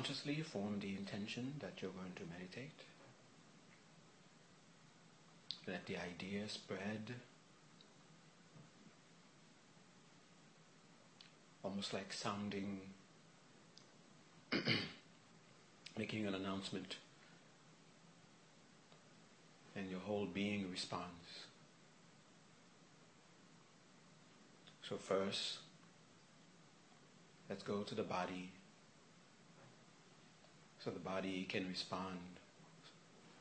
consciously form the intention that you're going to meditate. Let the idea spread almost like sounding, making an announcement, and your whole being responds. So, first, let's go to the body so the body can respond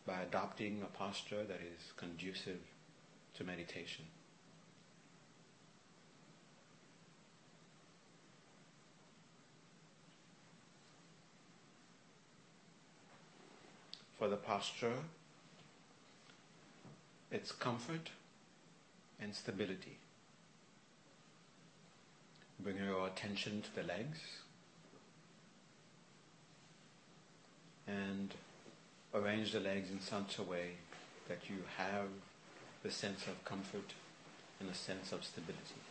by adopting a posture that is conducive to meditation. For the posture, it's comfort and stability. Bring your attention to the legs and arrange the legs in such a way that you have the sense of comfort and a sense of stability.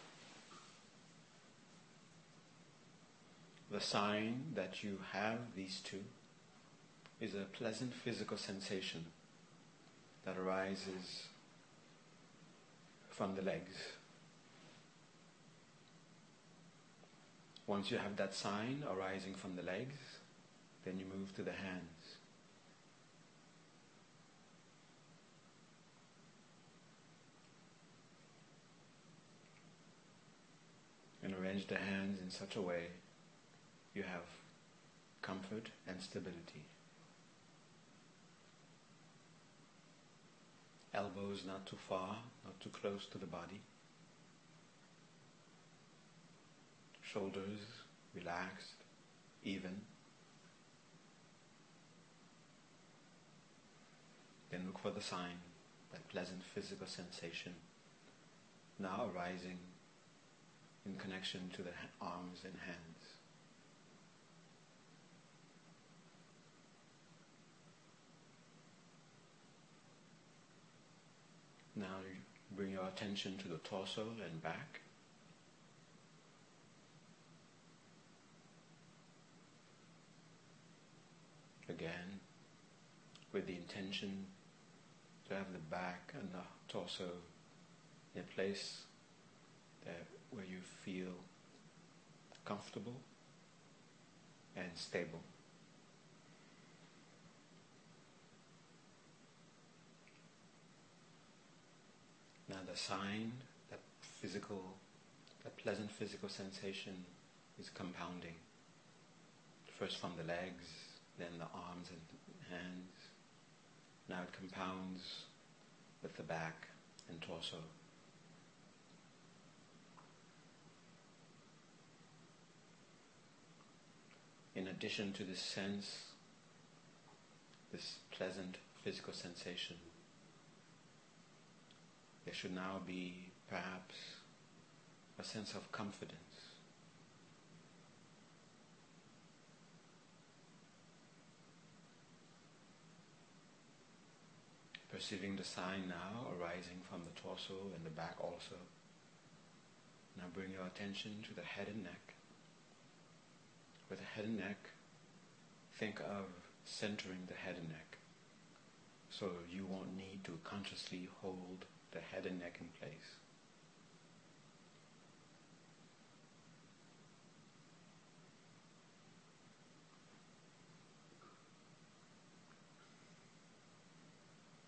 The sign that you have these two is a pleasant physical sensation that arises from the legs. Once you have that sign arising from the legs, then you move to the hands. And arrange the hands in such a way you have comfort and stability. Elbows not too far, not too close to the body. Shoulders relaxed, even. Then look for the sign, that pleasant physical sensation now arising in connection to the arms and hands. Now you bring your attention to the torso and back. Again, with the intention to have the back and the torso in a place that where you feel comfortable and stable. Now the sign, that physical, that pleasant physical sensation is compounding. First from the legs, then the arms and hands. Now it compounds with the back and torso. In addition to this sense, this pleasant physical sensation, there should now be perhaps a sense of confidence. Perceiving the sign now arising from the torso and the back also. Now bring your attention to the head and neck. With the head and neck, think of centering the head and neck. So you won't need to consciously hold the head and neck in place.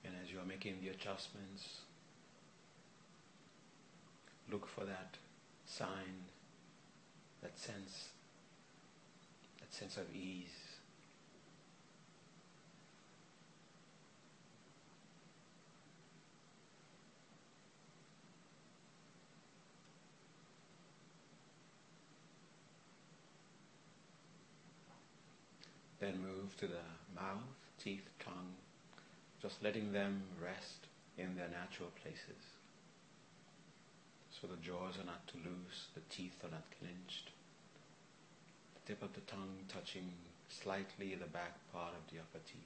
And as you are making the adjustments, look for that sign, that sense, that sense of ease. Then move to the mouth, teeth, just letting them rest in their natural places. So the jaws are not too loose, the teeth are not clenched. The tip of the tongue touching slightly the back part of the upper teeth.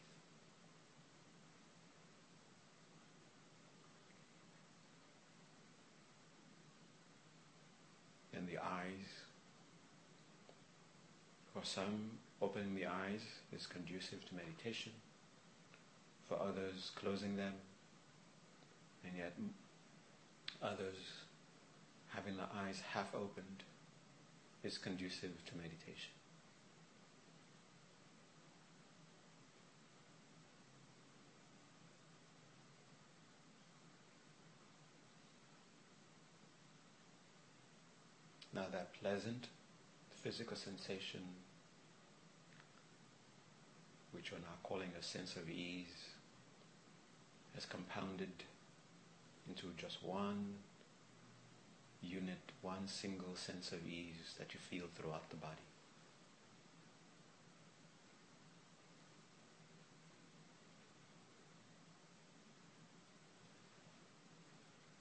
And the eyes, for some opening the eyes is conducive to meditation. For others, closing them, and yet others having the eyes half opened is conducive to meditation. Now that pleasant physical sensation, which we're now calling a sense of ease, has compounded into just one unit, one single sense of ease that you feel throughout the body.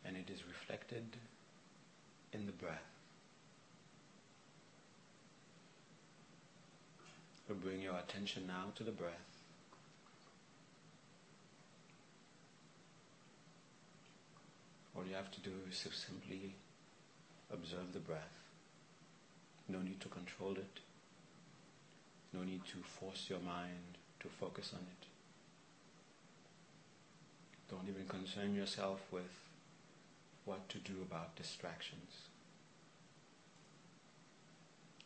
And it is reflected in the breath. So bring your attention now to the breath. All you have to do is simply observe the breath. No need to control it. No need to force your mind to focus on it. Don't even concern yourself with what to do about distractions.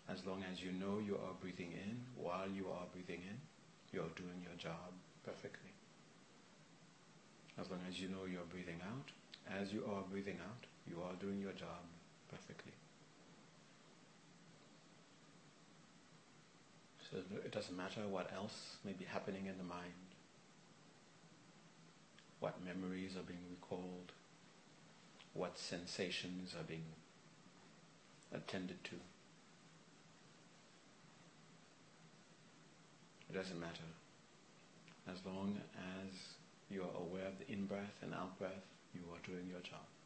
As long as you know you are breathing in, while you are breathing in, you're doing your job perfectly. As long as you know you're breathing out, as you are breathing out, you are doing your job perfectly. So it doesn't matter what else may be happening in the mind, what memories are being recalled, what sensations are being attended to. It doesn't matter. As long as you are aware of the in-breath and out-breath, you are doing your job.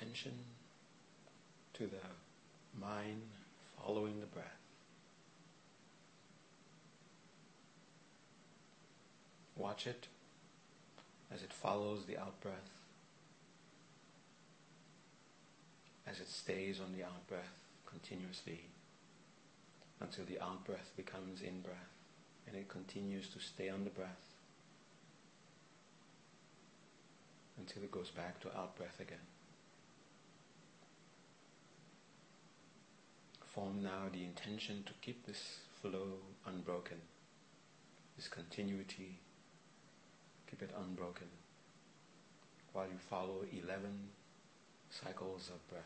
Attention to the mind following the breath. Watch it as it follows the out breath, as it stays on the out breath continuously until the out breath becomes in breath and it continues to stay on the breath until it goes back to out breath again. Form now the intention to keep this flow unbroken, this continuity, keep it unbroken, while you follow 11 cycles of breath.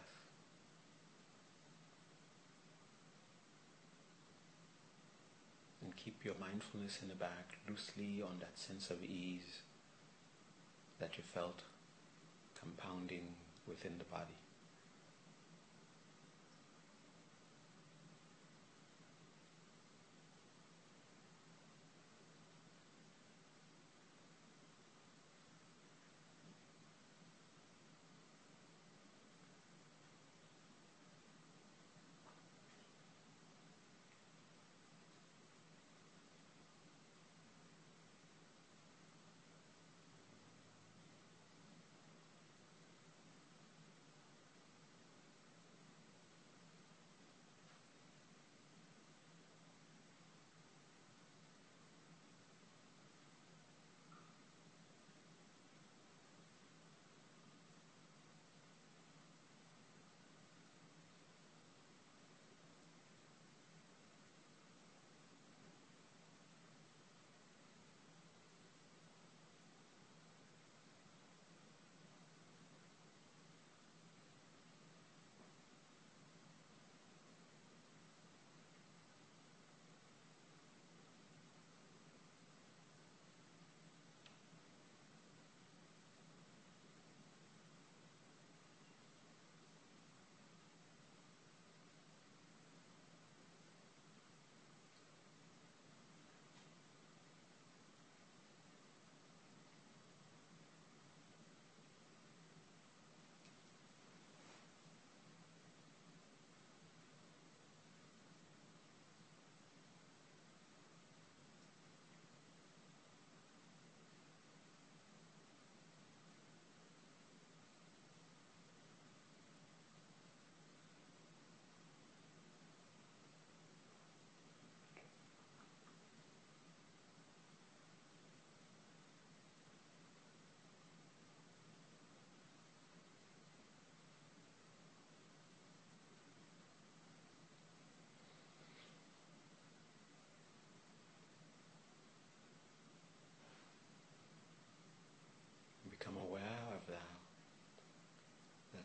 And keep your mindfulness in the back loosely on that sense of ease that you felt compounding within the body.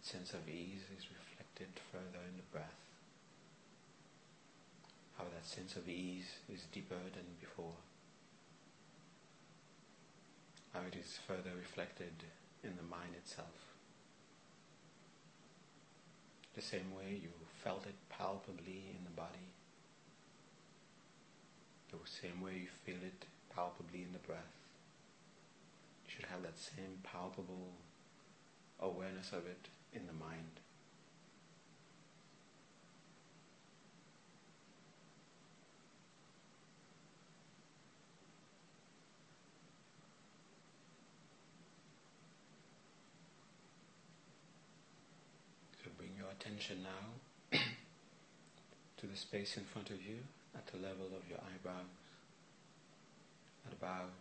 Sense of ease is reflected further in the breath. How that sense of ease is deeper than before. How it is further reflected in the mind itself. The same way you felt it palpably in the body. The same way you feel it palpably in the breath. You should have that same palpable awareness of it in the mind. So bring your attention now to the space in front of you at the level of your eyebrows, at about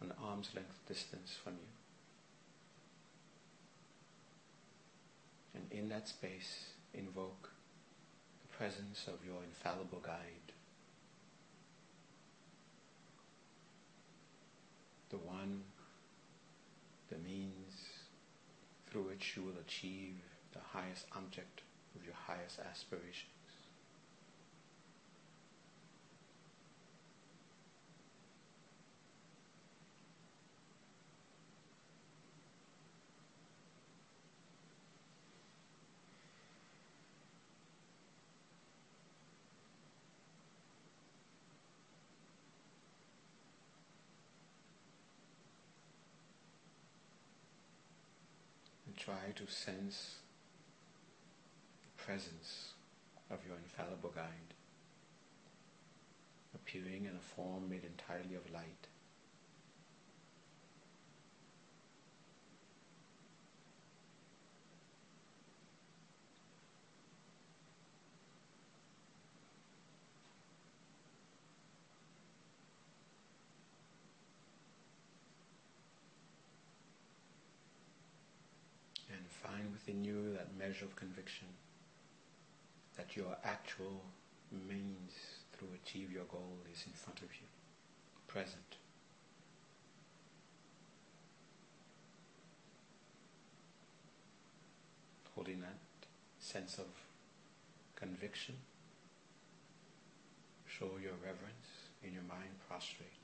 an arm's length distance from you. And in that space, invoke the presence of your infallible guide, the one, the means through which you will achieve the highest object of your highest aspirations. Try to sense the presence of your infallible guide appearing in a form made entirely of light. Find within you that measure of conviction that your actual means through achieve your goal is in front of you, present. Holding that sense of conviction, show your reverence in your mind prostrate.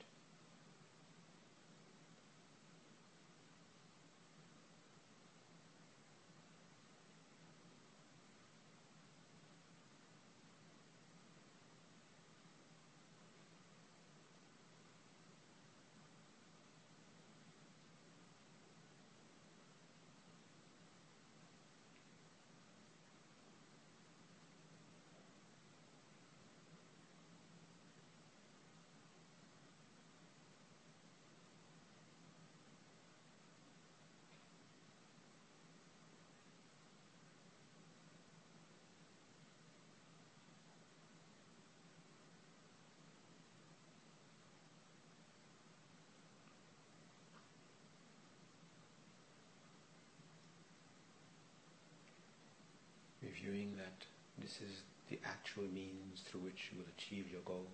Reviewing that this is the actual means through which you will achieve your goal.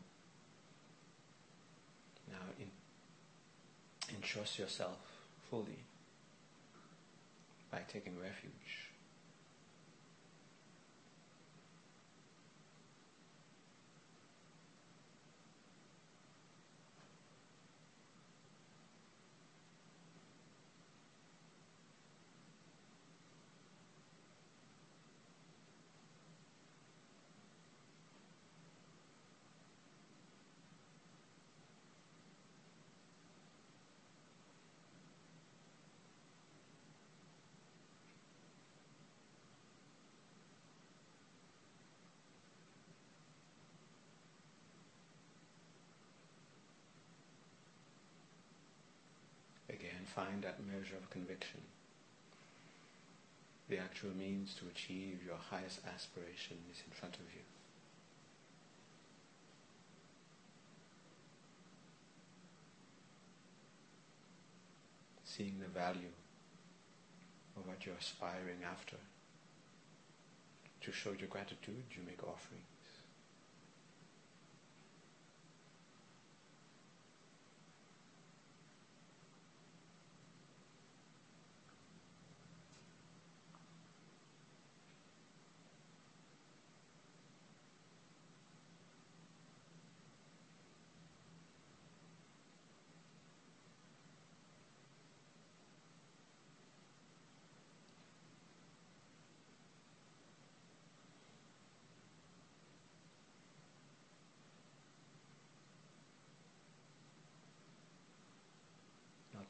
Now, in, entrust yourself fully by taking refuge find that measure of conviction, the actual means to achieve your highest aspiration is in front of you. Seeing the value of what you're aspiring after. To show your gratitude, you make offerings.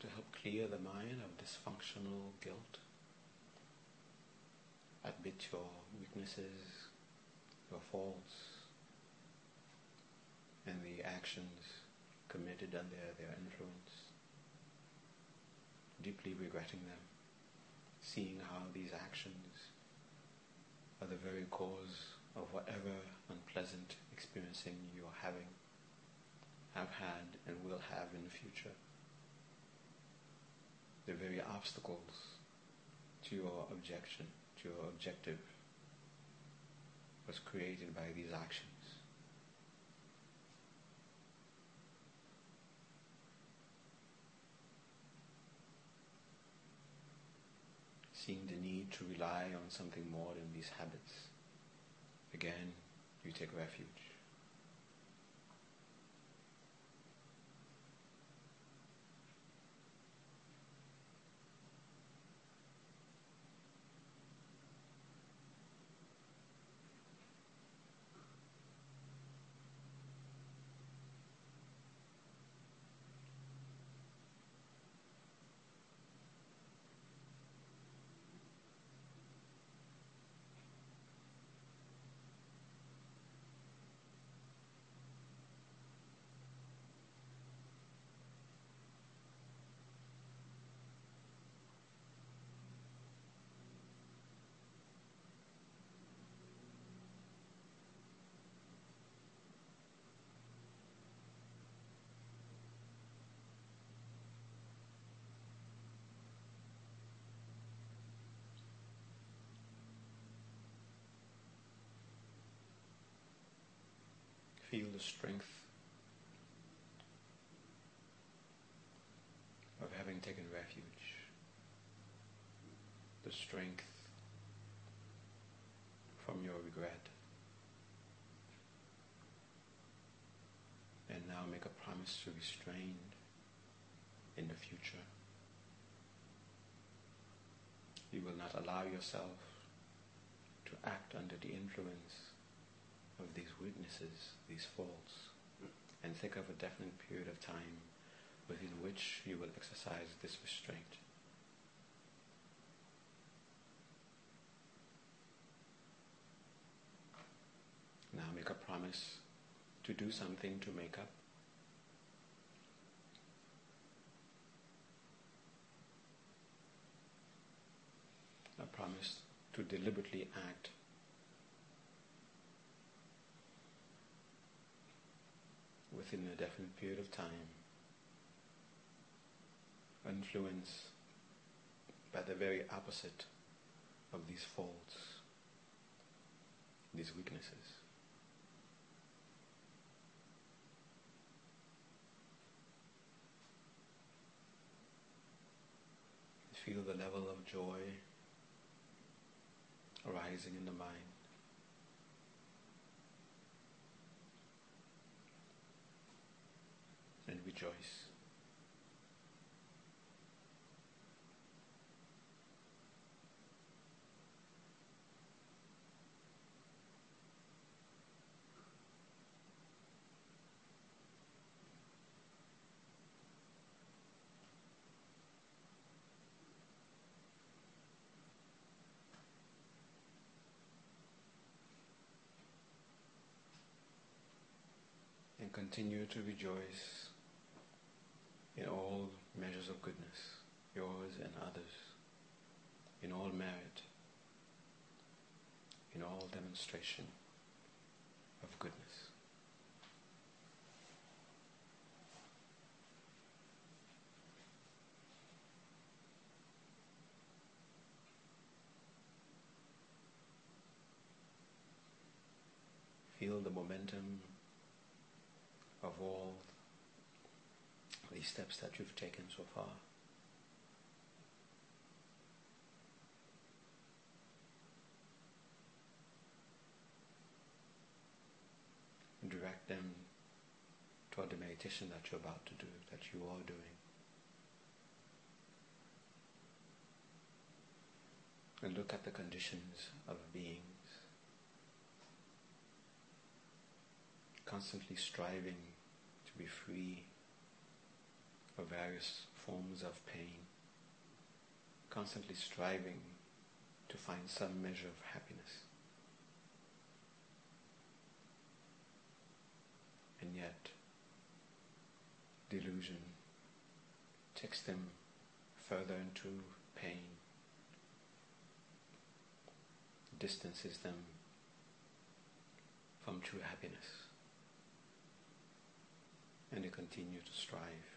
to help clear the mind of dysfunctional guilt. Admit your weaknesses, your faults, and the actions committed under their influence. Deeply regretting them, seeing how these actions are the very cause of whatever unpleasant experiencing you are having, have had, and will have in the future. The very obstacles to your objection, to your objective, was created by these actions. Seeing the need to rely on something more than these habits. Again, you take refuge. Feel the strength of having taken refuge, the strength from your regret. And now make a promise to restrain in the future. You will not allow yourself to act under the influence of these weaknesses, these faults, and think of a definite period of time within which you will exercise this restraint. Now make a promise to do something to make up. A promise to deliberately act within a definite period of time, influenced by the very opposite of these faults, these weaknesses. Feel the level of joy arising in the mind. And. And continue to rejoice in all measures of goodness, yours and others, in all merit, in all demonstration of goodness. Feel the momentum of all steps that you've taken so far. Direct them toward the meditation that you're about to do, that you are doing. And look at the conditions of beings constantly striving to be free of various forms of pain, constantly striving to find some measure of happiness. And yet, delusion takes them further into pain, distances them from true happiness, and they continue to strive.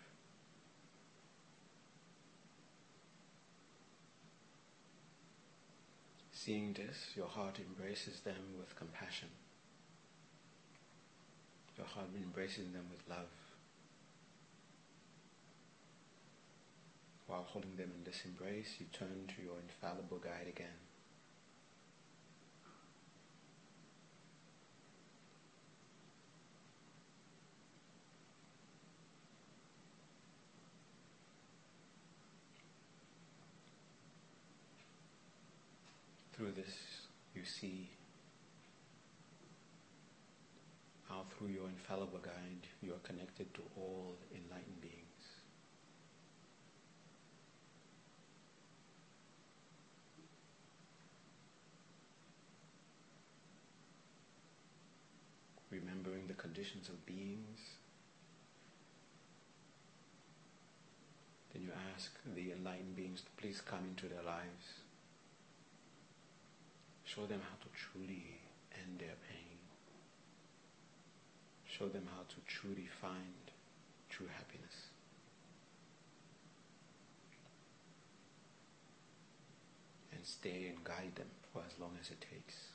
Seeing this, your heart embraces them with compassion. Your heart embraces them with love. While holding them in this embrace, you turn to your infallible guide again. Through this, you see how through your infallible guide you are connected to all enlightened beings. Remembering the conditions of beings, then you ask the enlightened beings to please come into their lives. Show them how to truly end their pain. Show them how to truly find true happiness. And stay and guide them for as long as it takes.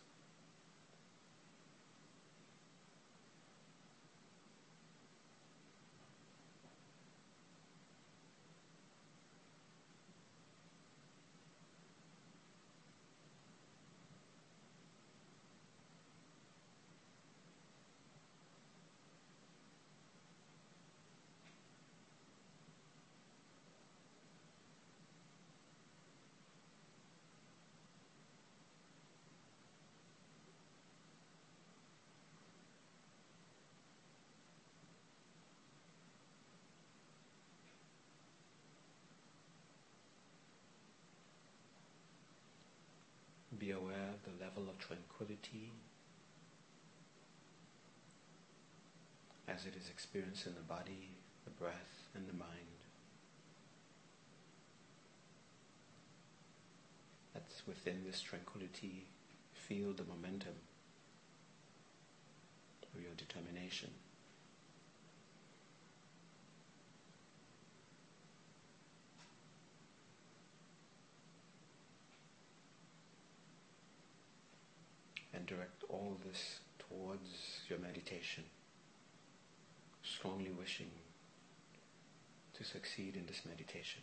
be aware of the level of tranquility as it is experienced in the body, the breath, and the mind. That's within this tranquility, feel the momentum of your determination. and direct all this towards your meditation, strongly wishing to succeed in this meditation.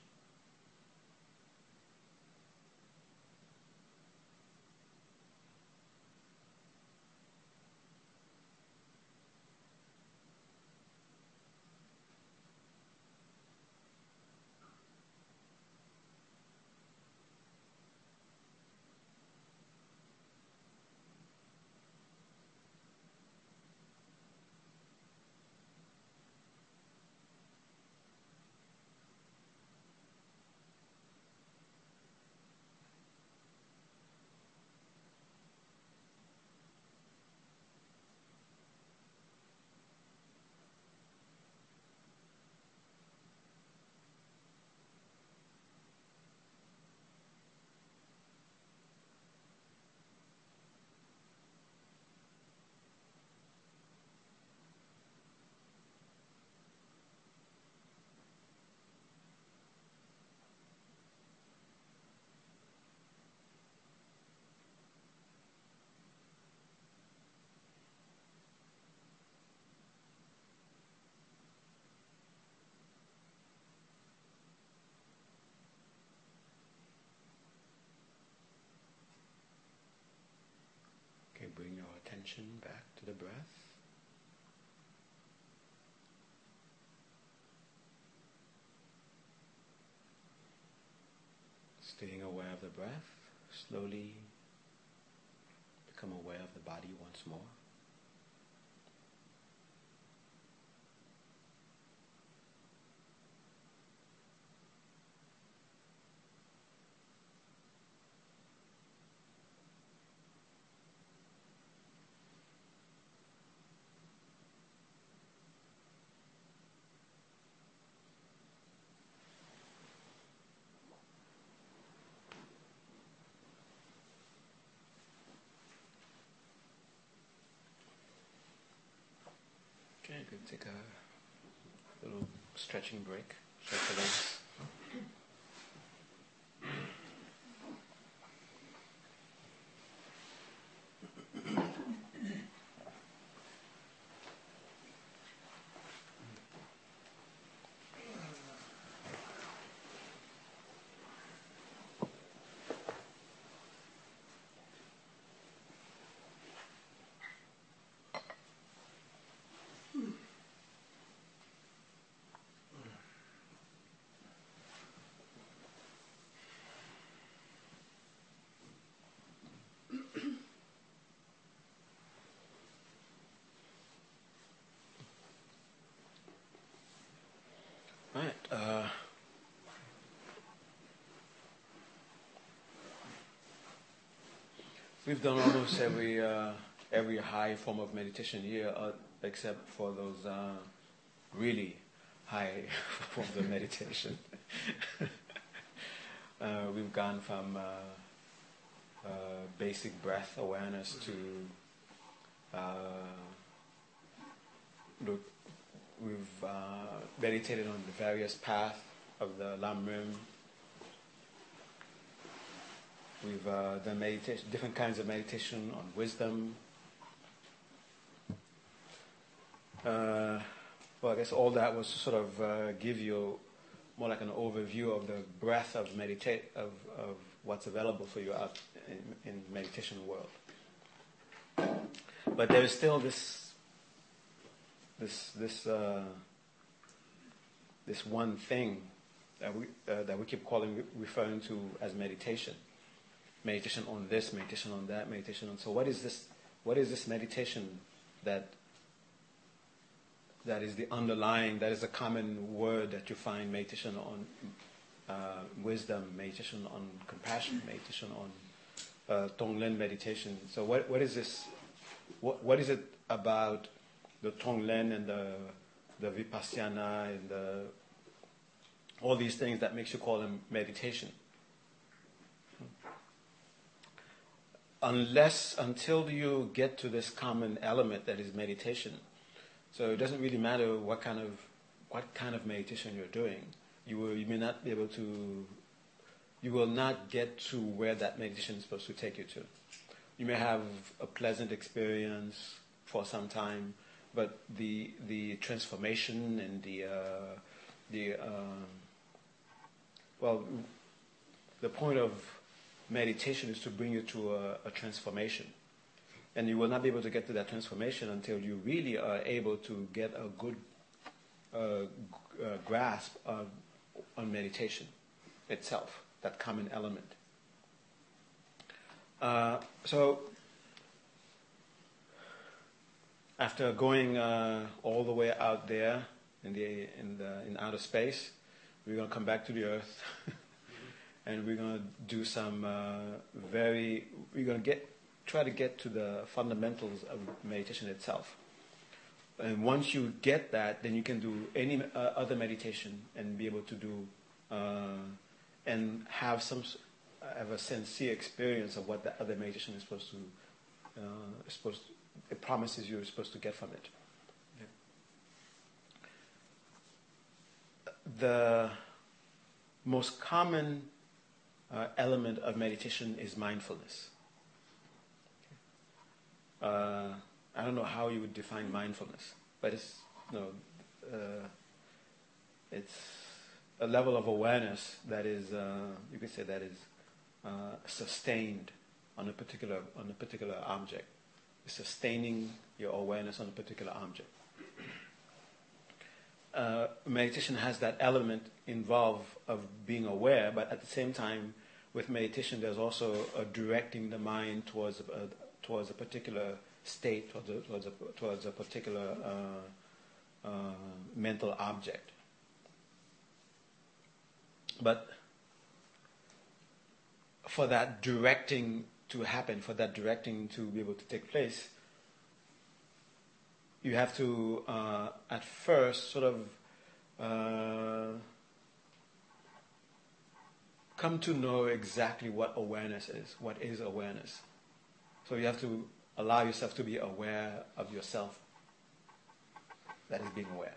Okay, bring your attention back to the breath. Staying aware of the breath, slowly become aware of the body once more. Could take a little stretching break, stretch the legs. Right. Uh, we've done almost every uh, every high form of meditation here, uh, except for those uh, really high forms of meditation. Uh, we've gone from uh, basic breath awareness to look We've uh, meditated on the various paths of the Lam Rim. We've uh, done meditation, different kinds of meditation on wisdom. Uh, well, I guess all that was to sort of uh, give you more like an overview of the breadth of meditate of, of what's available for you out in, in meditation world. But there is still this this this uh, this one thing that we uh, that we keep calling referring to as meditation. Meditation on this, meditation on that, meditation on. So what is this? What is this meditation that that is the underlying? That is a common word that you find meditation on uh, wisdom, meditation on compassion, meditation on uh, Tonglen meditation. So what what is this? What what is it about the Tonglen and the, the Vipassana and the, all these things that makes you call them meditation. Unless, until you get to this common element that is meditation. So it doesn't really matter what kind of, what kind of meditation you're doing. You, will, you may not be able to, you will not get to where that meditation is supposed to take you to. You may have a pleasant experience for some time, but the the transformation and the uh, the uh, well, the point of meditation is to bring you to a, a, transformation, and you will not be able to get to that transformation until you really are able to get a good uh, uh grasp of, on meditation itself, that common element. Uh, so after going uh, all the way out there in the in the in outer space, we're gonna come back to the earth, and we're gonna do some uh, very. We're gonna get try to get to the fundamentals of meditation itself. And once you get that, then you can do any uh, other meditation and be able to do uh, and have some have a sincere experience of what the other meditation is supposed to uh, supposed to, it promises you're supposed to get from it. The most common uh, element of meditation is mindfulness. Uh, I don't know how you would define mindfulness, but it's you know, uh, it's a level of awareness that is uh, you could say that is uh, sustained on a particular on a particular object sustaining your awareness on a particular object. Uh, meditation has that element involved of being aware, but at the same time, with meditation, there's also a directing the mind towards a, towards a particular state, towards a, towards a, towards a particular uh, uh, mental object. But for that directing to happen, for that directing to be able to take place, you have to, uh, at first, sort of uh, come to know exactly what awareness is. What is awareness? So you have to allow yourself to be aware of yourself. That is being aware.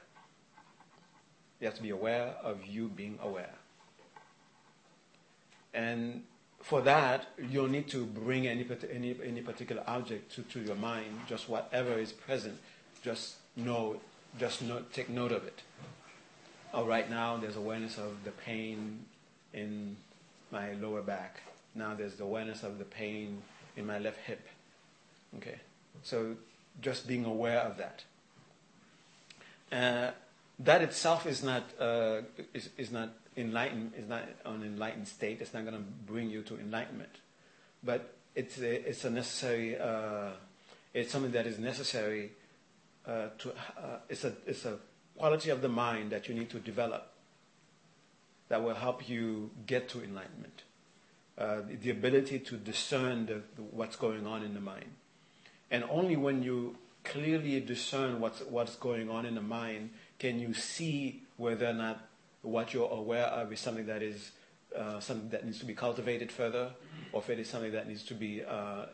You have to be aware of you being aware. And for that, you don't need to bring any, any, any particular object to, to your mind, just whatever is present, just know, just know, take note of it. Oh, right now, there's awareness of the pain in my lower back. Now there's the awareness of the pain in my left hip. Okay, so just being aware of that. Uh, that itself is not uh, is, is not enlightened is not an enlightened state. It's not going to bring you to enlightenment, but it's a, it's a necessary. Uh, it's something that is necessary uh, to. Uh, it's a it's a quality of the mind that you need to develop. That will help you get to enlightenment. Uh, the, ability to discern the, the, what's going on in the mind, and only when you clearly discern what's what's going on in the mind can you see whether or not what you're aware of is something that is uh, something that needs to be cultivated further, or if it is something that needs to be uh, uh,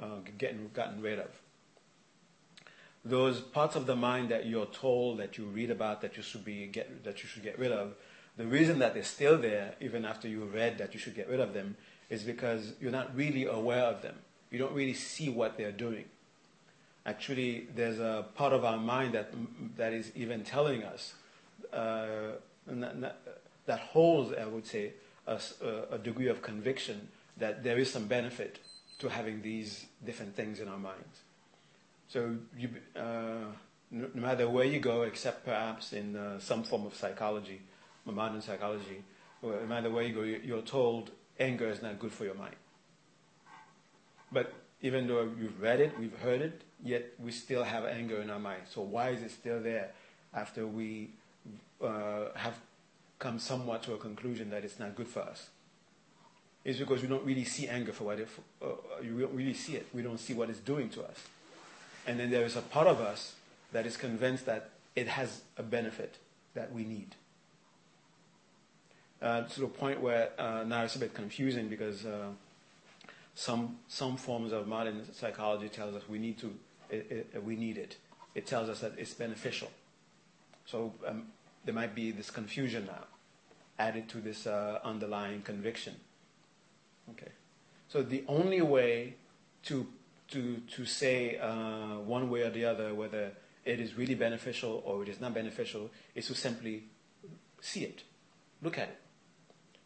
uh, getting, gotten rid of. Those parts of the mind that you're told that you read about that you should be get, that you should get rid of, the reason that they're still there, even after you read that you should get rid of them, is because you're not really aware of them. You don't really see what they're doing. Actually, there's a part of our mind that that is even telling us uh, that, holds, I would say, a, a, degree of conviction that there is some benefit to having these different things in our minds. So, you, uh, no, no, matter where you go, except perhaps in uh, some form of psychology, modern psychology, no matter where you go, you're told anger is not good for your mind. But even though you've read it, we've heard it, yet we still have anger in our mind. So why is it still there after we uh, have come somewhat to a conclusion that it's not good for us. It's because we don't really see anger for what it, uh, you don't really see it. We don't see what it's doing to us. And then there is a part of us that is convinced that it has a benefit that we need. Uh, to the point where uh, now it's a bit confusing because uh, some some forms of modern psychology tells us we need to it, it, we need it. It tells us that it's beneficial. So um, there might be this confusion now added to this uh, underlying conviction. Okay. So the only way to to to say uh, one way or the other whether it is really beneficial or it is not beneficial is to simply see it, look at it,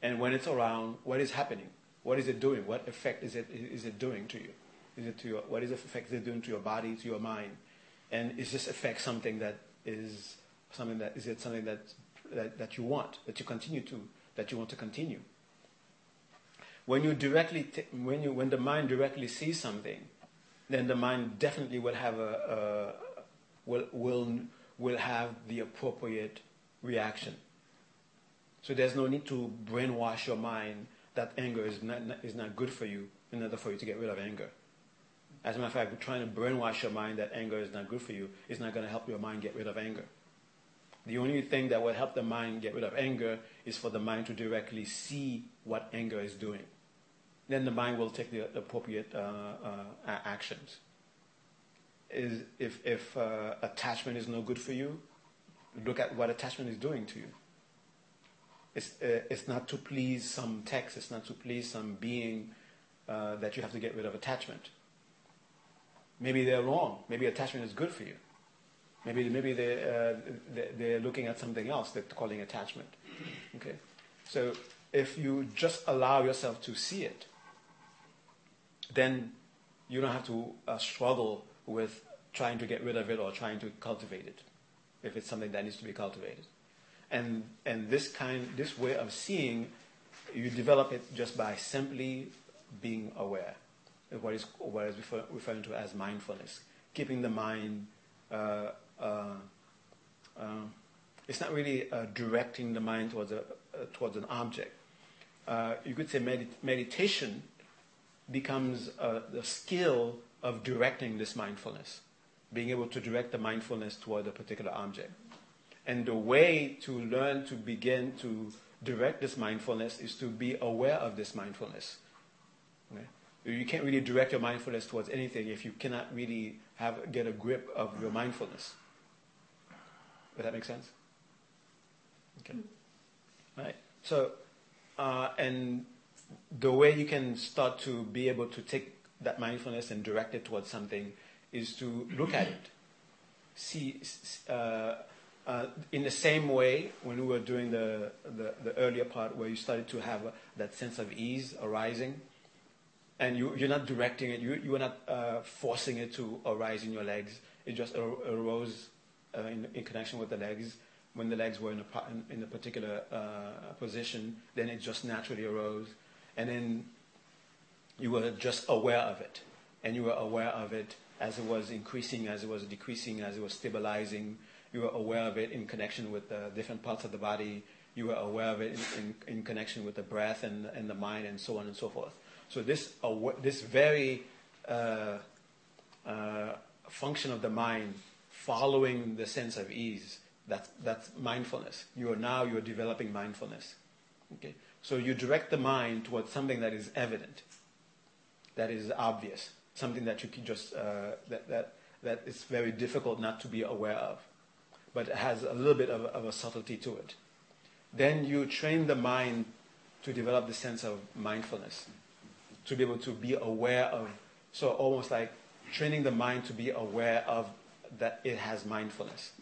and when it's around, what is happening? What is it doing? What effect is it is it doing to you? Is it to your, what is the effect is it doing to your body, to your mind? And is this effect something that is something that is it something that, that, that you want, that you continue to, that you want to continue? When you directly, t- when you, when the mind directly sees something, then the mind definitely will have a, a will, will, will have the appropriate reaction. So there's no need to brainwash your mind that anger is not, is not good for you in order for you to get rid of anger. As a matter of fact, trying to brainwash your mind that anger is not good for you is not going to help your mind get rid of anger. The only thing that will help the mind get rid of anger is for the mind to directly see what anger is doing. Then the mind will take the appropriate uh, uh, actions. Is if if uh, attachment is no good for you, look at what attachment is doing to you. It's uh, it's not to please some text. It's not to please some being uh, that you have to get rid of attachment. Maybe they're wrong. Maybe attachment is good for you. Maybe maybe they uh, they're looking at something else they're calling attachment. Okay, so if you just allow yourself to see it, then you don't have to uh, struggle with trying to get rid of it or trying to cultivate it, if it's something that needs to be cultivated. And and this kind this way of seeing, you develop it just by simply being aware, what is what is refer, referring to as mindfulness, keeping the mind. Uh, uh, uh, it's not really uh, directing the mind towards, a, towards an object. you could say med- meditation becomes the skill of directing this mindfulness, being able to direct the mindfulness toward a particular object. And the way to learn to begin to direct this mindfulness is to be aware of this mindfulness. Okay? You can't really direct your mindfulness towards anything if you cannot really have get a grip of your mindfulness. Does that make sense? Okay. Right. So, uh, and the way you can start to be able to take that mindfulness and direct it towards something is to look at it. See, uh, in the same way, when we were doing the, earlier part where you started to have that sense of ease arising, and you, you're not directing it, you, are not uh, forcing it to arise in your legs, it just arose uh, in, connection with the legs. When the legs were in a, in, in a particular uh, position, then it just naturally arose. And then you were just aware of it. And you were aware of it as it was increasing, as it was decreasing, as it was stabilizing. You were aware of it in connection with the different parts of the body. You were aware of it in, in, in connection with the breath and, and the mind and so on and so forth. So this, this very uh, uh, function of the mind following the sense of ease, that's, that's mindfulness. You are now, you are developing mindfulness. Okay? So you direct the mind towards something that is evident, that is obvious, something that you can just, uh, that, that, that is very difficult not to be aware of, but it has a little bit of, of a subtlety to it. Then you train the mind to develop the sense of mindfulness, to be able to be aware of, so almost like training the mind to be aware of that it has mindfulness.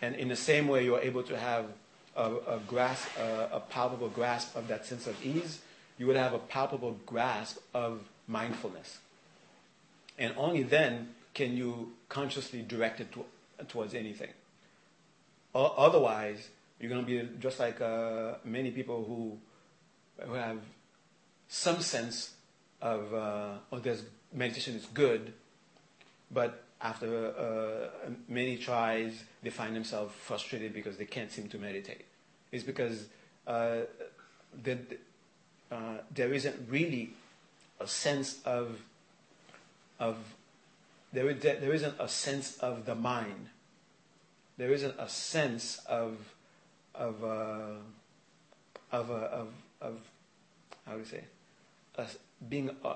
And in the same way, you are able to have a, a grasp, a, a palpable grasp of that sense of ease, you would have a palpable grasp of mindfulness. And only then can you consciously direct it to, towards anything. Otherwise, you're going to be just like uh, many people who, who have some sense of, uh, oh, there's, meditation is good, but after uh, many tries, they find themselves frustrated because they can't seem to meditate. It's because uh, the, uh, there isn't really a sense of, of there, is, there isn't a sense of the mind. There isn't a sense of, of, uh, of, uh, of, of, how do you say, being, uh,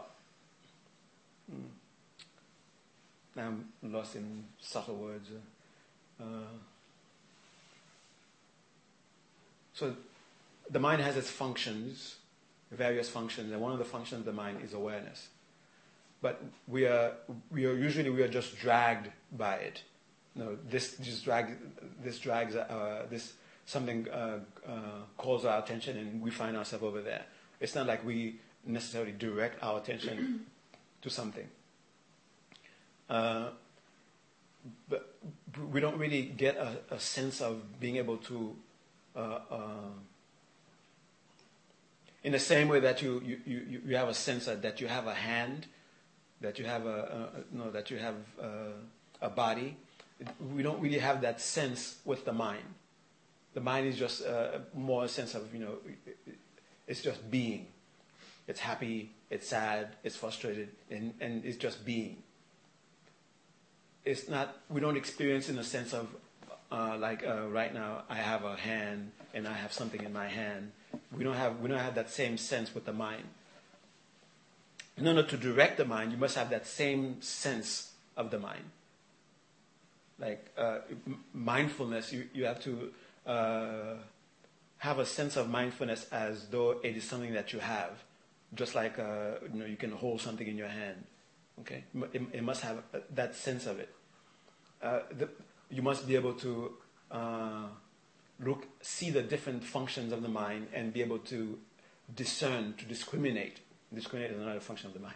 hmm. I'm lost in subtle words. Uh, so the mind has its functions, various functions, and one of the functions of the mind is awareness. But we are, we are usually we are just dragged by it. No, this just drag, this drags, uh, this something uh, uh, calls our attention, and we find ourselves over there. It's not like we necessarily direct our attention to something. Uh, but we don't really get a, a, sense of being able to, uh, uh, in the same way that you, you, you, you have a sense that, that you have a hand, that you have a, a no, that you have a, a body. We don't really have that sense with the mind. The mind is just uh, more a sense of, you know, it's just being. It's happy, it's sad, it's frustrated, and, and it's just being it's not, we don't experience in the sense of, uh, like uh, right now, I have a hand and I have something in my hand. We don't have, we don't have that same sense with the mind. In order to direct the mind, you must have that same sense of the mind. Like uh, mindfulness, you, you have to uh, have a sense of mindfulness as though it is something that you have, just like uh, you know you can hold something in your hand. Okay, it, it must have that sense of it. Uh, the, you must be able to uh, look, see the different functions of the mind and be able to discern, to discriminate. Discriminate is another function of the mind.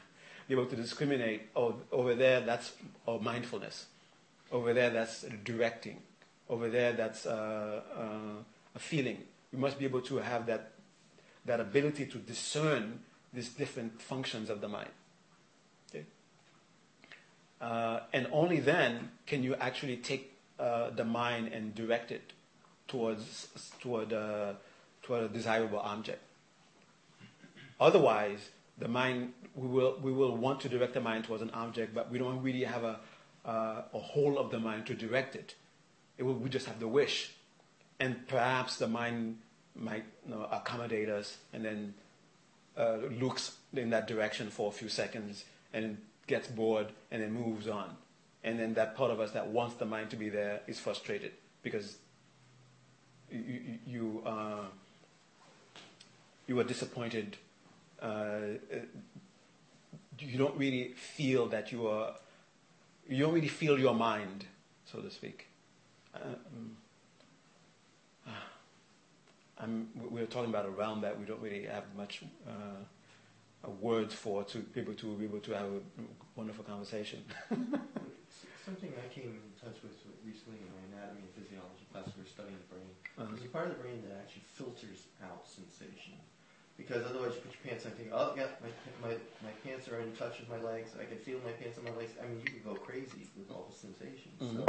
Be able to discriminate, oh, over there that's oh, mindfulness. Over there that's directing. Over there that's uh, uh, a feeling. You must be able to have that, that ability to discern these different functions of the mind. Uh, and only then can you actually take uh, the mind and direct it towards toward, uh, toward a desirable object. Otherwise, the mind we will we will want to direct the mind towards an object, but we don't really have a uh, a whole of the mind to direct it. it will, we just have the wish, and perhaps the mind might you know, accommodate us and then uh, looks in that direction for a few seconds and gets bored, and then moves on. And then that part of us that wants the mind to be there is frustrated because you you, uh, you were disappointed. Uh, you don't really feel that you are. You don't really feel your mind, so to speak. Um, I'm, we're talking about a realm that we don't really have much uh, words for to be able to be able to have a wonderful conversation. Something I came in touch with recently in my anatomy and physiology class, we were studying the brain. Uh-huh. There's a part of the brain that actually filters out sensation. Because otherwise you put your pants on and think, oh yeah, my, my, my pants are in touch with my legs, I can feel my pants on my legs. I mean, you can go crazy with all the sensations. Mhm. So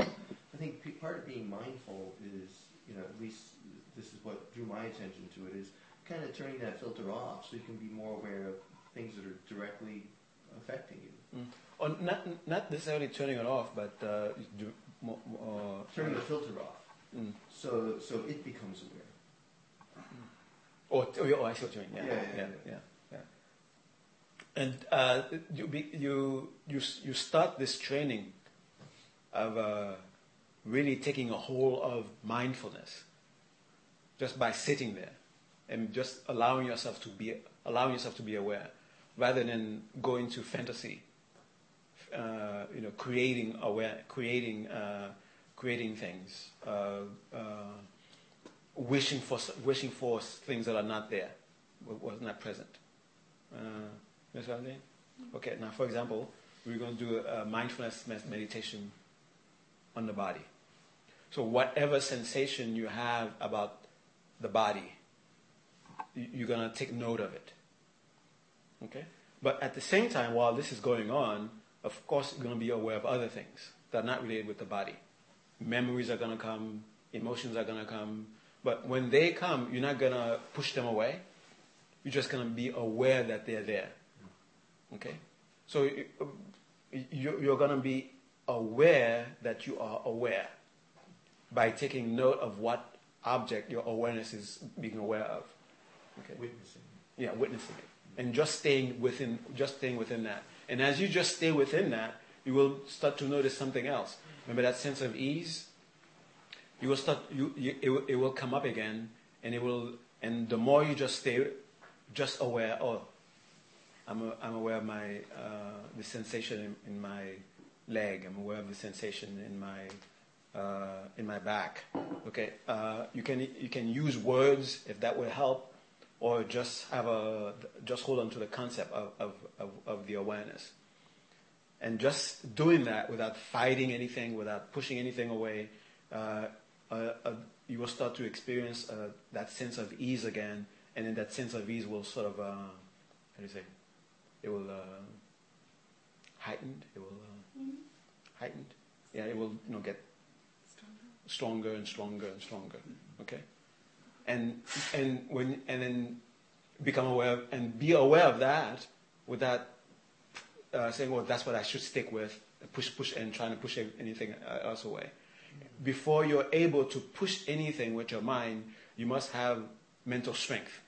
I think p- part of being mindful is, you know, at least this is what drew my attention to it, is kind of turning that filter off so you can be more aware of things that are directly affecting you. Mm. Or not not necessarily turning it off, but uh, do, uh, Turning the filter off mm. so so it becomes aware. Oh, oh, oh, I see what you mean. Yeah, Yeah, yeah, yeah, yeah. yeah. And uh, you, be, you you you start this training of uh, really taking a hold of mindfulness just by sitting there and just allowing yourself to be allowing yourself to be aware, rather than going to fantasy. Uh, you know, creating aware, creating uh, creating things. Wishing for wishing for things that are not there, was not present. Uh, you know what I'm saying? Okay. Now, for example, we're going to do a mindfulness meditation on the body. So, whatever sensation you have about the body, you- you're going to take note of it. Okay. But at the same time, while this is going on, of course, you're going to be aware of other things that are not related with the body. Memories are going to come, emotions are going to come. But when they come, you're not going to push them away. You're just going to be aware that they're there. Okay? So you- you- you're going to be aware that you are aware by taking note of what object your awareness is being aware of. Okay? Witnessing. Yeah, witnessing it. And just staying within just staying within that. And as you just stay within that, you will start to notice something else. Remember that sense of ease? You will start you, you it, will, it will come up again and it will and the more you just stay just aware, oh I'm, a, I'm aware of my uh, the sensation in, in my leg. I'm aware of the sensation in my uh, in my back. Okay, uh, you can you can use words if that will help, or just have a just hold on to the concept of, of, of, of the awareness, and just doing that without fighting anything, without pushing anything away. Uh, you will start to experience uh, that sense of ease again, and then that sense of ease will sort of, uh, how do you say, it will uh, heightened. It will uh, heightened. Yeah, it will you know get stronger and stronger and stronger. Okay, and and when and then become aware of, and be aware of that without uh, saying, "Well, that's what I should stick with." Push, push, and trying to push anything else away. Before you're able to push anything with your mind, you must have mental strength.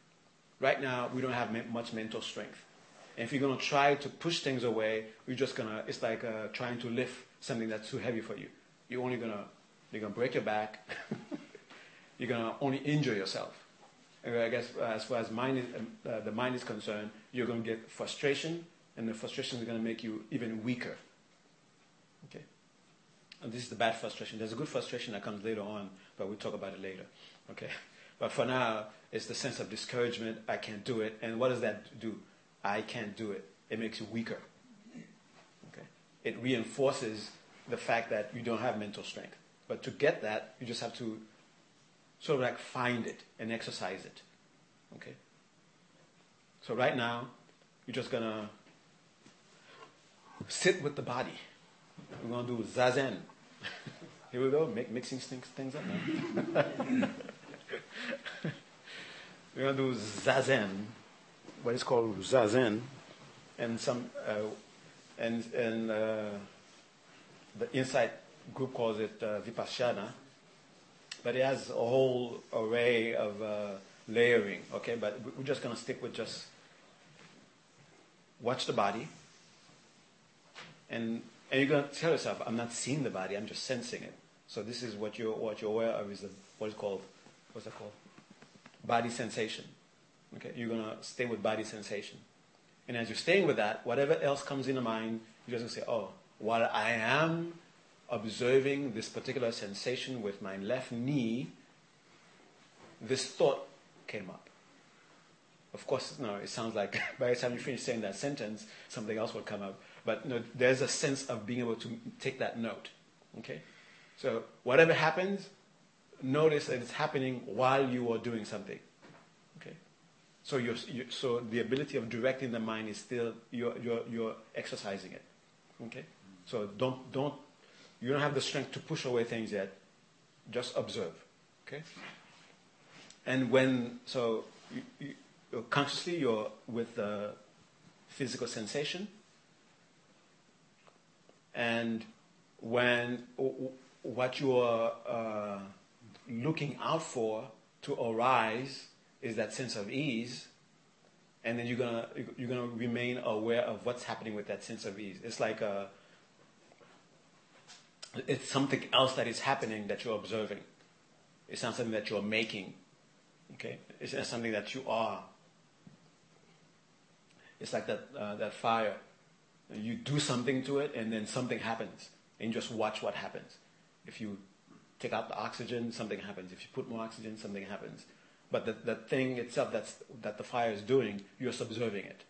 Right now, we don't have much mental strength. And if you're going to try to push things away, you're just going to, it's like uh, trying to lift something that's too heavy for you. You're only going to, you're going to break your back. you're going to only injure yourself. And I guess uh, as far as mind is, um, uh, the mind is concerned, you're going to get frustration, and the frustration is going to make you even weaker. Okay? This is the bad frustration. There's a good frustration that comes later on, but we'll talk about it later. Okay? But for now, it's the sense of discouragement. I can't do it. And what does that do? I can't do it. It makes you weaker. Okay? It reinforces the fact that you don't have mental strength. But to get that, you just have to sort of like find it and exercise it. Okay? So right now, you're just going to sit with the body. We're going to do zazen. Here we go, make, mixing things, things up now. We're going to do zazen, what is called zazen, and some, uh, and and uh, the Insight group calls it uh, vipassana. But it has a whole array of uh, layering. Okay, but we're just going to stick with just watch the body, and and you're going to tell yourself, I'm not seeing the body, I'm just sensing it. So this is what you're what you're aware of is the, what is called what's that called? Body sensation. Okay, you're gonna stay with body sensation, and as you're staying with that, whatever else comes in the mind, you're just gonna say, "Oh, while I am observing this particular sensation with my left knee, this thought came up." Of course, no, it sounds like by the time you finish saying that sentence, something else will come up. But no, there's a sense of being able to take that note. Okay? So whatever happens, notice that it's happening while you are doing something. Okay? So, you're, you so the ability of directing the mind is still, you're, you're, you're exercising it. Okay? So don't, don't, you don't have the strength to push away things yet. Just observe. Okay? And when, so you, you, consciously you're with the physical sensation. And when what you are uh, looking out for to arise is that sense of ease, and then you're gonna you're gonna remain aware of what's happening with that sense of ease. It's like a it's something else that is happening that you're observing. It's not something that you're making. Okay, it's not something that you are. It's like that uh, that fire. You do something to it, and then something happens, and just watch what happens. If you take out the oxygen, something happens. If you put more oxygen, something happens. But the, the thing itself that's, that the fire is doing, you're observing it.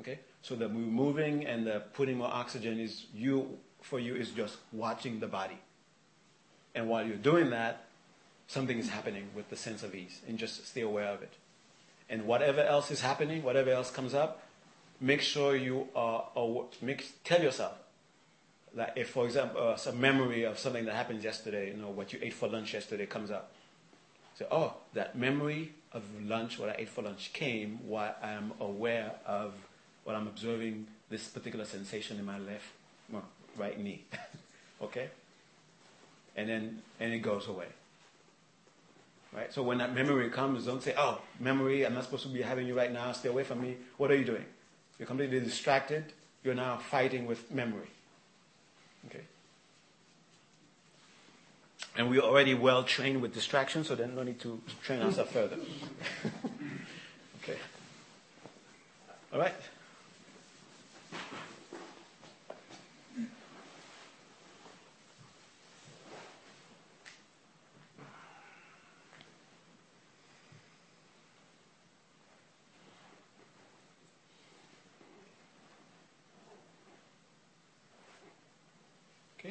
Okay? So the moving and the putting more oxygen is you, for you, is just watching the body. And while you're doing that, something is happening with the sense of ease. And just stay aware of it. And whatever else is happening, whatever else comes up, make sure you are, make, tell yourself, like if, for example, uh, some memory of something that happened yesterday, you know, what you ate for lunch yesterday comes up. So, oh, that memory of lunch, what I ate for lunch, came while I'm aware of what I'm observing this particular sensation in my left, well, right knee. okay? And then, and it goes away. Right? So when that memory comes, don't say, oh, memory, I'm not supposed to be having you right now, stay away from me. What are you doing? You're completely distracted. You're now fighting with memory. Okay. And we're already well trained with distraction, so then no need to train ourselves further. okay. All right.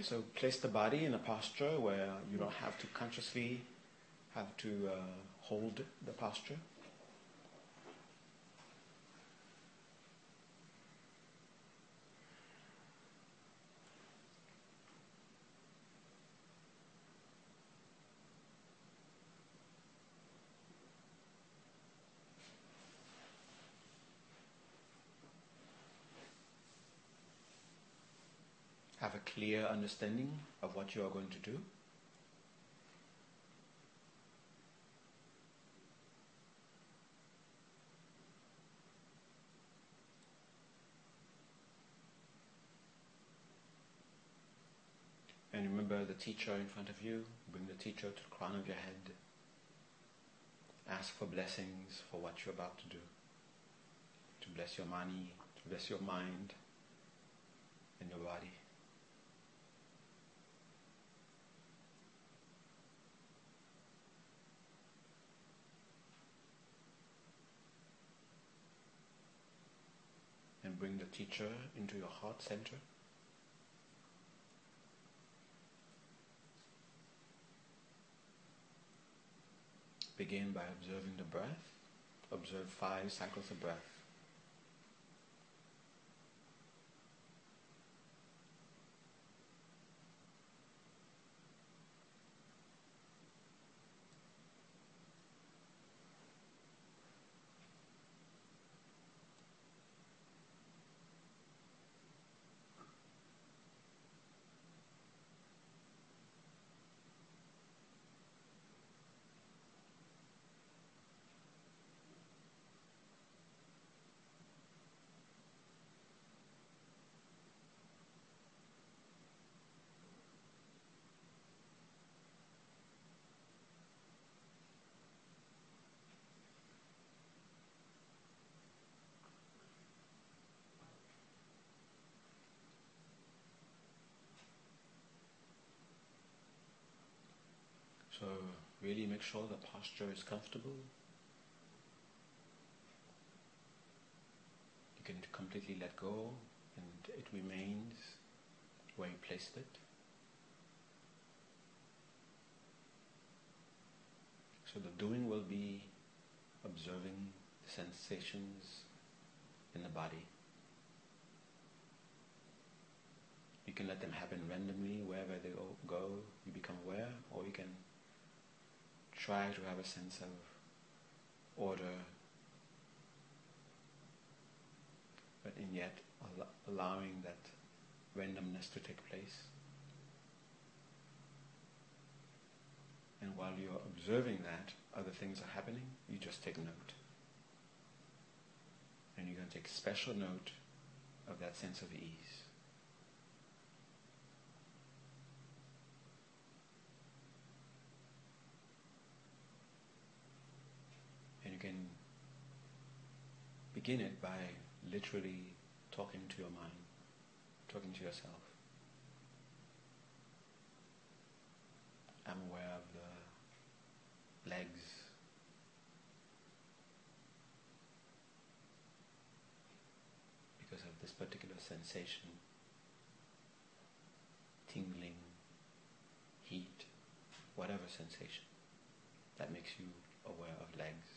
So place the body in a posture where you don't have to consciously have to uh, hold the posture. have a clear understanding of what you are going to do. And remember the teacher in front of you. Bring the teacher to the crown of your head. Ask for blessings for what you're about to do. To bless your money, to bless your mind and your body. The teacher into your heart center. Begin by observing the breath. Observe five cycles of breath. So really make sure the posture is comfortable. You can completely let go and it remains where you placed it. So the doing will be observing the sensations in the body. You can let them happen randomly wherever they go, you become aware, or you can try to have a sense of order, but in yet allowing that randomness to take place. And while you're observing that, other things are happening, you just take note. And you're going to take special note of that sense of ease. Begin it by literally talking to your mind, talking to yourself. I'm aware of the legs. Because of this particular sensation, tingling, heat, whatever sensation that makes you aware of legs.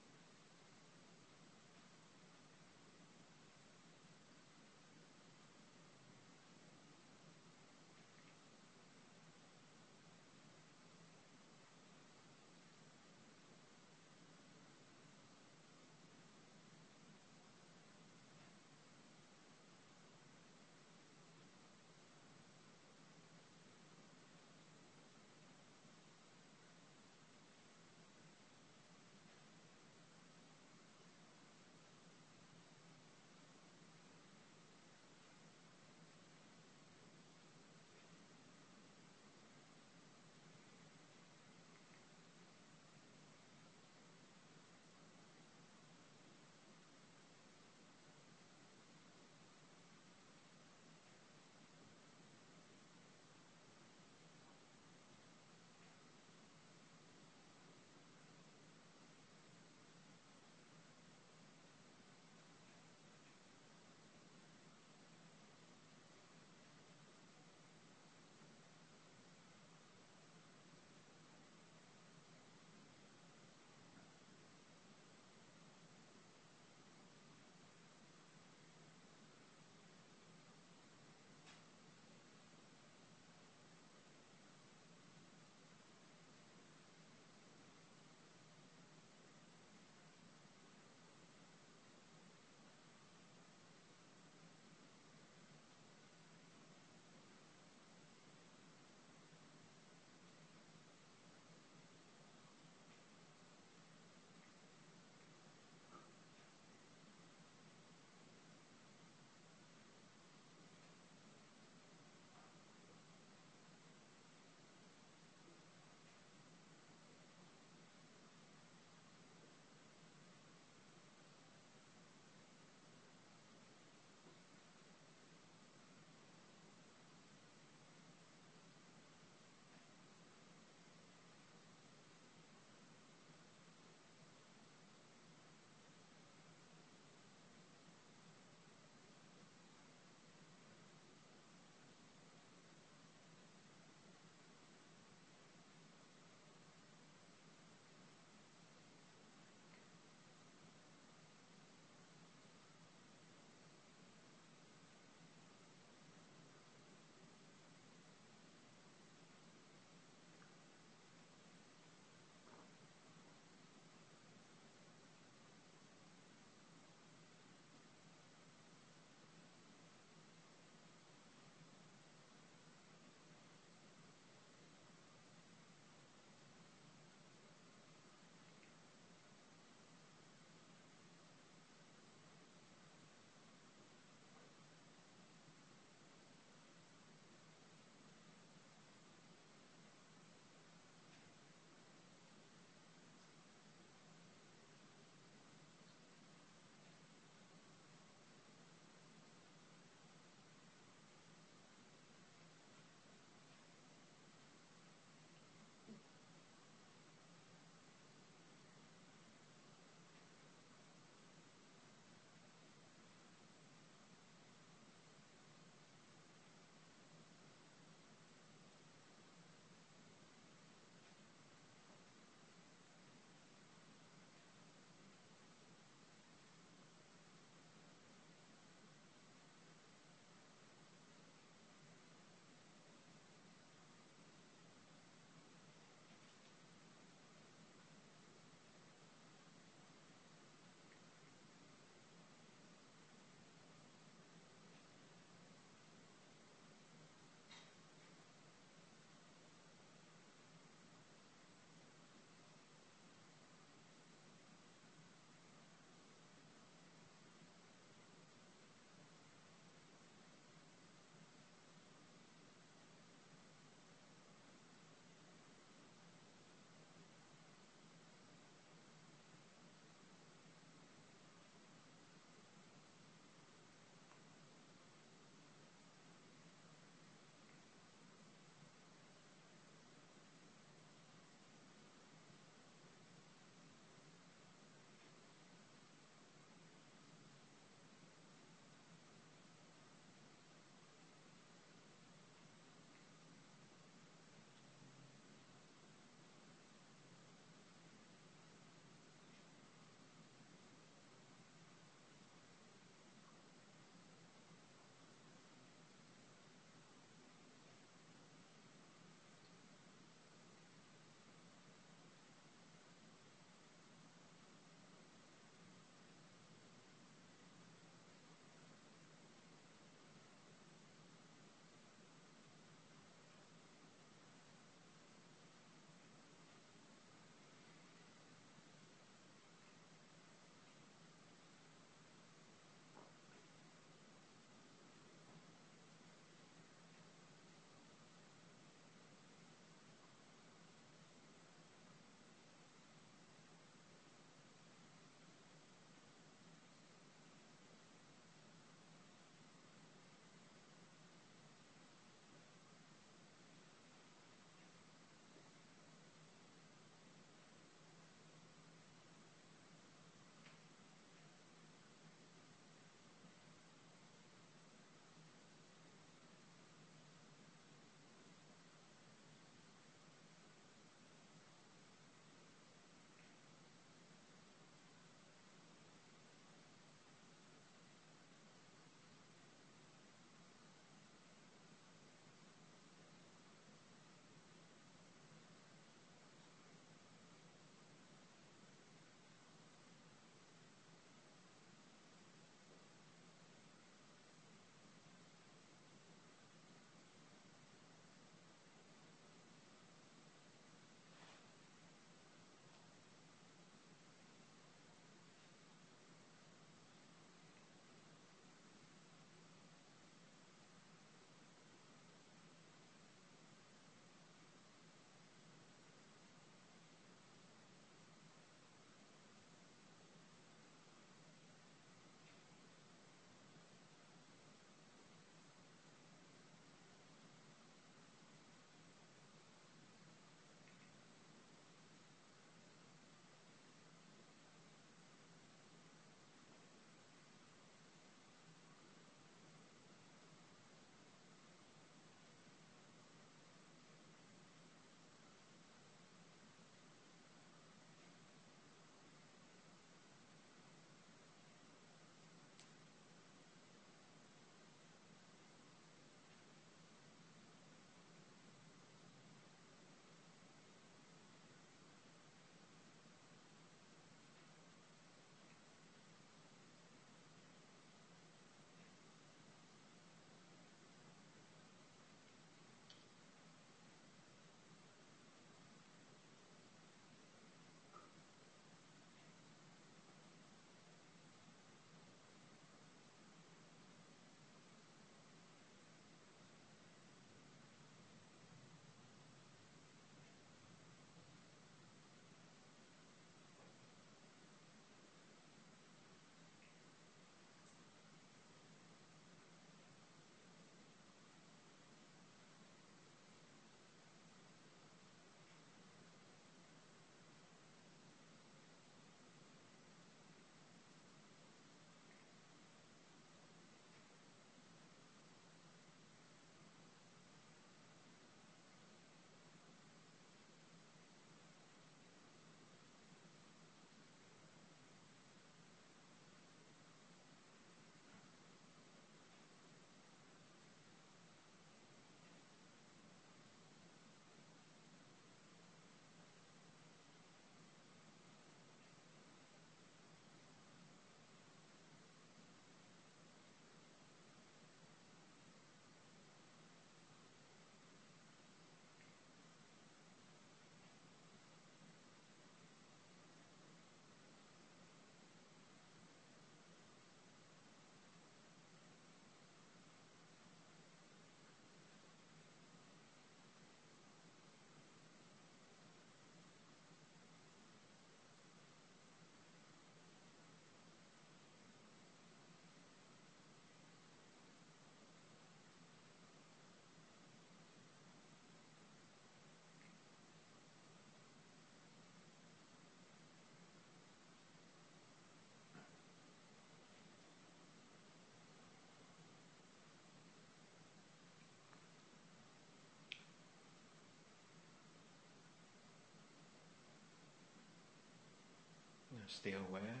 Stay aware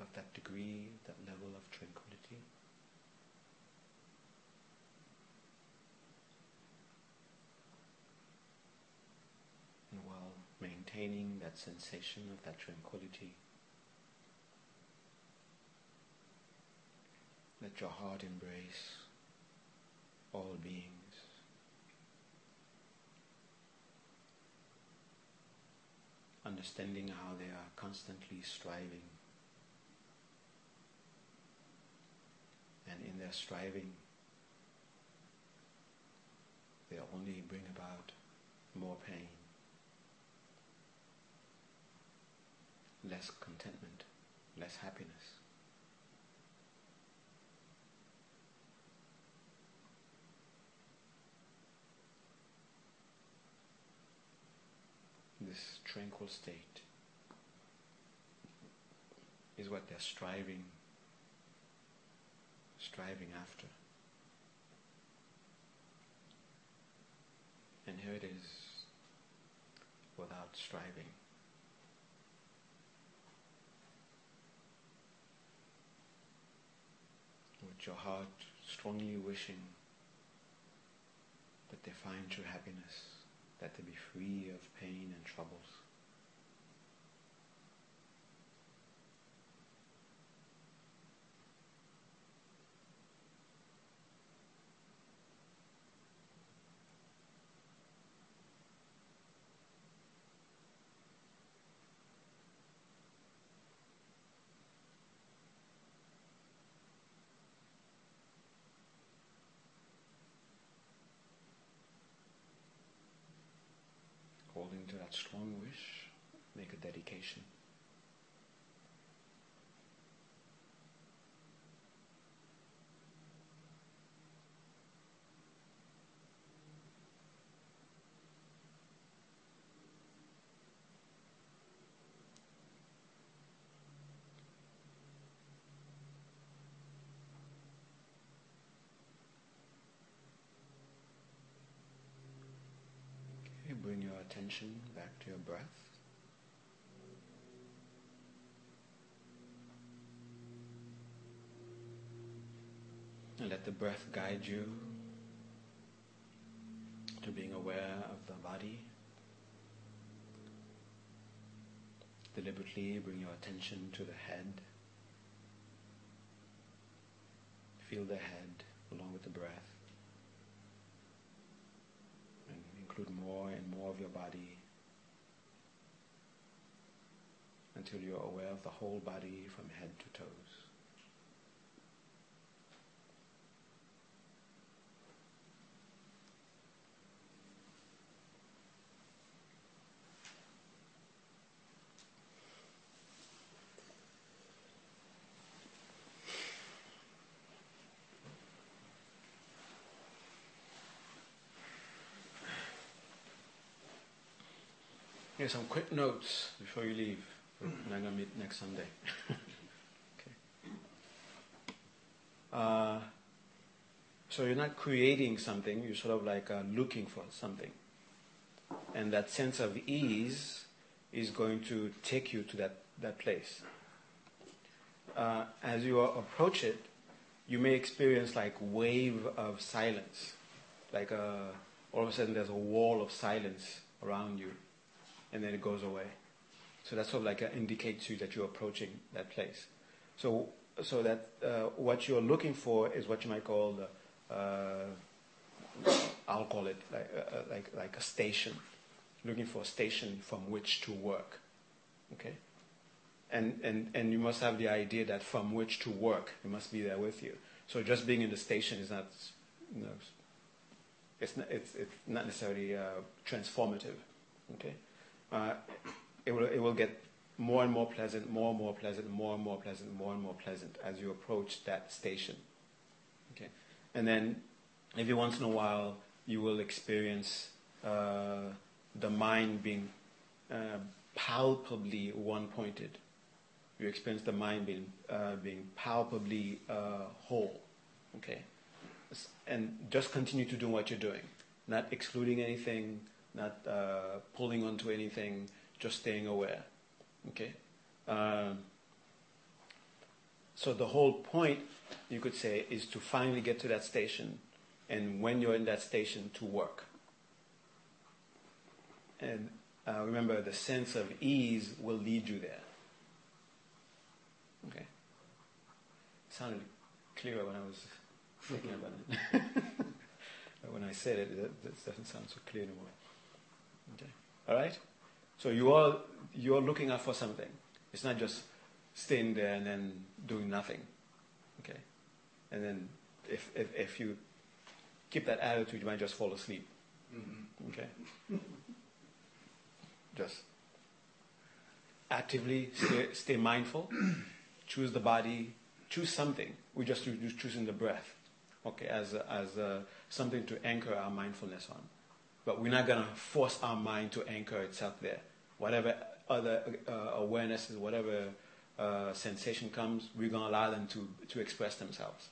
of that degree, that level of tranquility. And while maintaining that sensation of that tranquility, let your heart embrace all beings. Understanding how they are constantly striving. And in their striving, they only bring about more pain, less contentment, less happiness. This tranquil state is what they're striving striving after. And here it is without striving. With your heart strongly wishing that they find true happiness that they be free of pain and troubles. holding to that strong wish, make a dedication. bring your attention back to your breath. And let the breath guide you to being aware of the body. Deliberately bring your attention to the head. Feel the head along with the breath. And include more and more of your body until you're aware of the whole body from head to Here's some quick notes before you leave. We're going to meet next Sunday. okay. Uh, so you're not creating something, you're sort of like uh, looking for something. And that sense of ease is going to take you to that, that place. Uh, as you approach it, you may experience like wave of silence. Like a, uh, all of a sudden there's a wall of silence around you and then it goes away. So that's sort of like uh, indicates you that you're approaching that place. So, so that uh, what you're looking for is what you might call the, uh, I'll call it like, uh, uh, like, like a station. Looking for a station from which to work. Okay? And, and, and you must have the idea that from which to work, it must be there with you. So just being in the station is not, you know, it's not, it's, it's not necessarily uh, transformative. Okay? Uh, it, will, it will get more and more pleasant, more and more pleasant, more and more pleasant, more and more pleasant as you approach that station. Okay? And then every once in a while, you will experience uh, the mind being uh, palpably one-pointed. You experience the mind being, uh, being palpably uh, whole. Okay? And just continue to do what you're doing, not excluding anything, not uh, pulling onto anything, just staying aware. Okay? Um, so the whole point, you could say, is to finally get to that station, and when you're in that station, to work. And uh, remember, the sense of ease will lead you there. Okay. It sounded clearer when I was thinking about it. when I said it, it, it doesn't sound so clear anymore. Okay. All right. So you are you are looking out for something. It's not just staying there and then doing nothing. Okay. And then if if, if you keep that attitude, you might just fall asleep. Mm-hmm. Okay. just actively stay, stay mindful. choose the body. Choose something. We're just choosing the breath. Okay, as a, as a, something to anchor our mindfulness on. But we're not going to force our mind to anchor itself there. Whatever other uh, awarenesses, whatever uh, sensation comes, we're going to allow them to, to express themselves.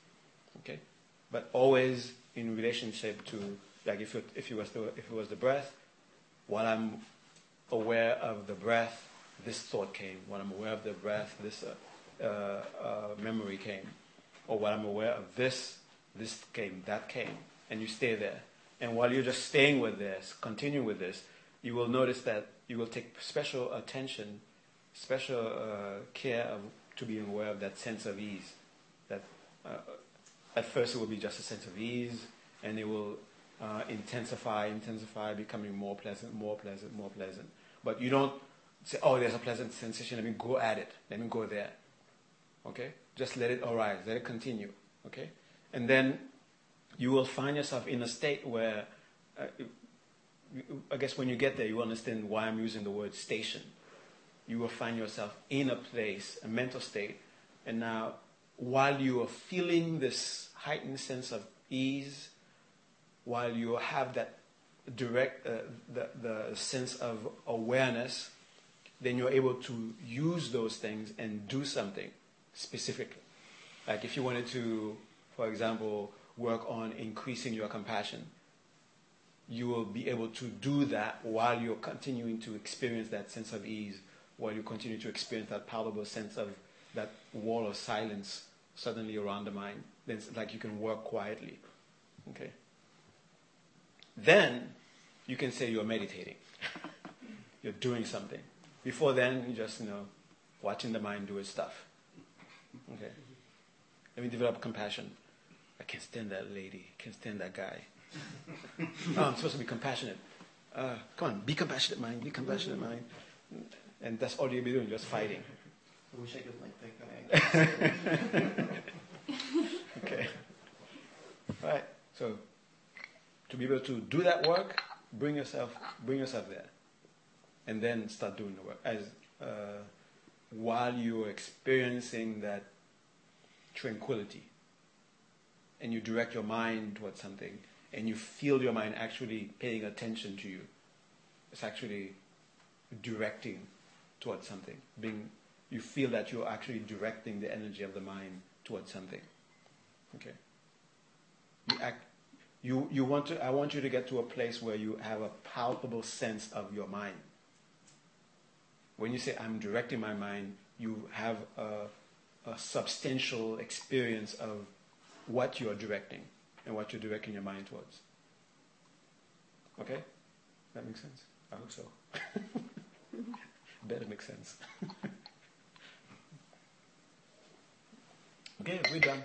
Okay? But always in relationship to, like if it, if, it was the, if it was the breath, while I'm aware of the breath, this thought came. While I'm aware of the breath, this uh, uh, uh memory came. Or while I'm aware of this, this came, that came. And you stay there. And while you're just staying with this, continue with this, you will notice that you will take special attention, special uh, care of, to being aware of that sense of ease. That uh, at first it will be just a sense of ease, and it will uh, intensify, intensify, becoming more pleasant, more pleasant, more pleasant. But you don't say, "Oh, there's a pleasant sensation. Let me go at it. Let me go there." Okay, just let it arise. Let it continue. Okay, and then you will find yourself in a state where, uh, I guess when you get there, you understand why I'm using the word station. You will find yourself in a place, a mental state, and now while you are feeling this heightened sense of ease, while you have that direct, uh, the, the sense of awareness, then you're able to use those things and do something specifically. Like if you wanted to, for example, work on increasing your compassion. You will be able to do that while you're continuing to experience that sense of ease, while you continue to experience that palpable sense of that wall of silence suddenly around the mind. Then it's like you can work quietly. Okay? Then you can say you're meditating. you're doing something. Before then, you're just, you know, watching the mind do its stuff. Okay? Let me develop compassion. I can't stand that lady. I can't stand that guy. oh, I'm supposed to be compassionate. Uh, come on, be compassionate, mind. Be compassionate, mind. And that's all you'll be doing, just fighting. I wish I could like that guy. okay. All right. So, to be able to do that work, bring yourself, bring yourself there, and then start doing the work as uh, while you're experiencing that tranquility and you direct your mind towards something and you feel your mind actually paying attention to you. It's actually directing towards something. Being, you feel that you're actually directing the energy of the mind towards something. Okay. You act. You, you want to. I want you to get to a place where you have a palpable sense of your mind. When you say I'm directing my mind, you have a, a substantial experience of what you are directing and what you're directing your mind towards. Okay? That makes sense? I hope so. Better make sense. okay, we're done.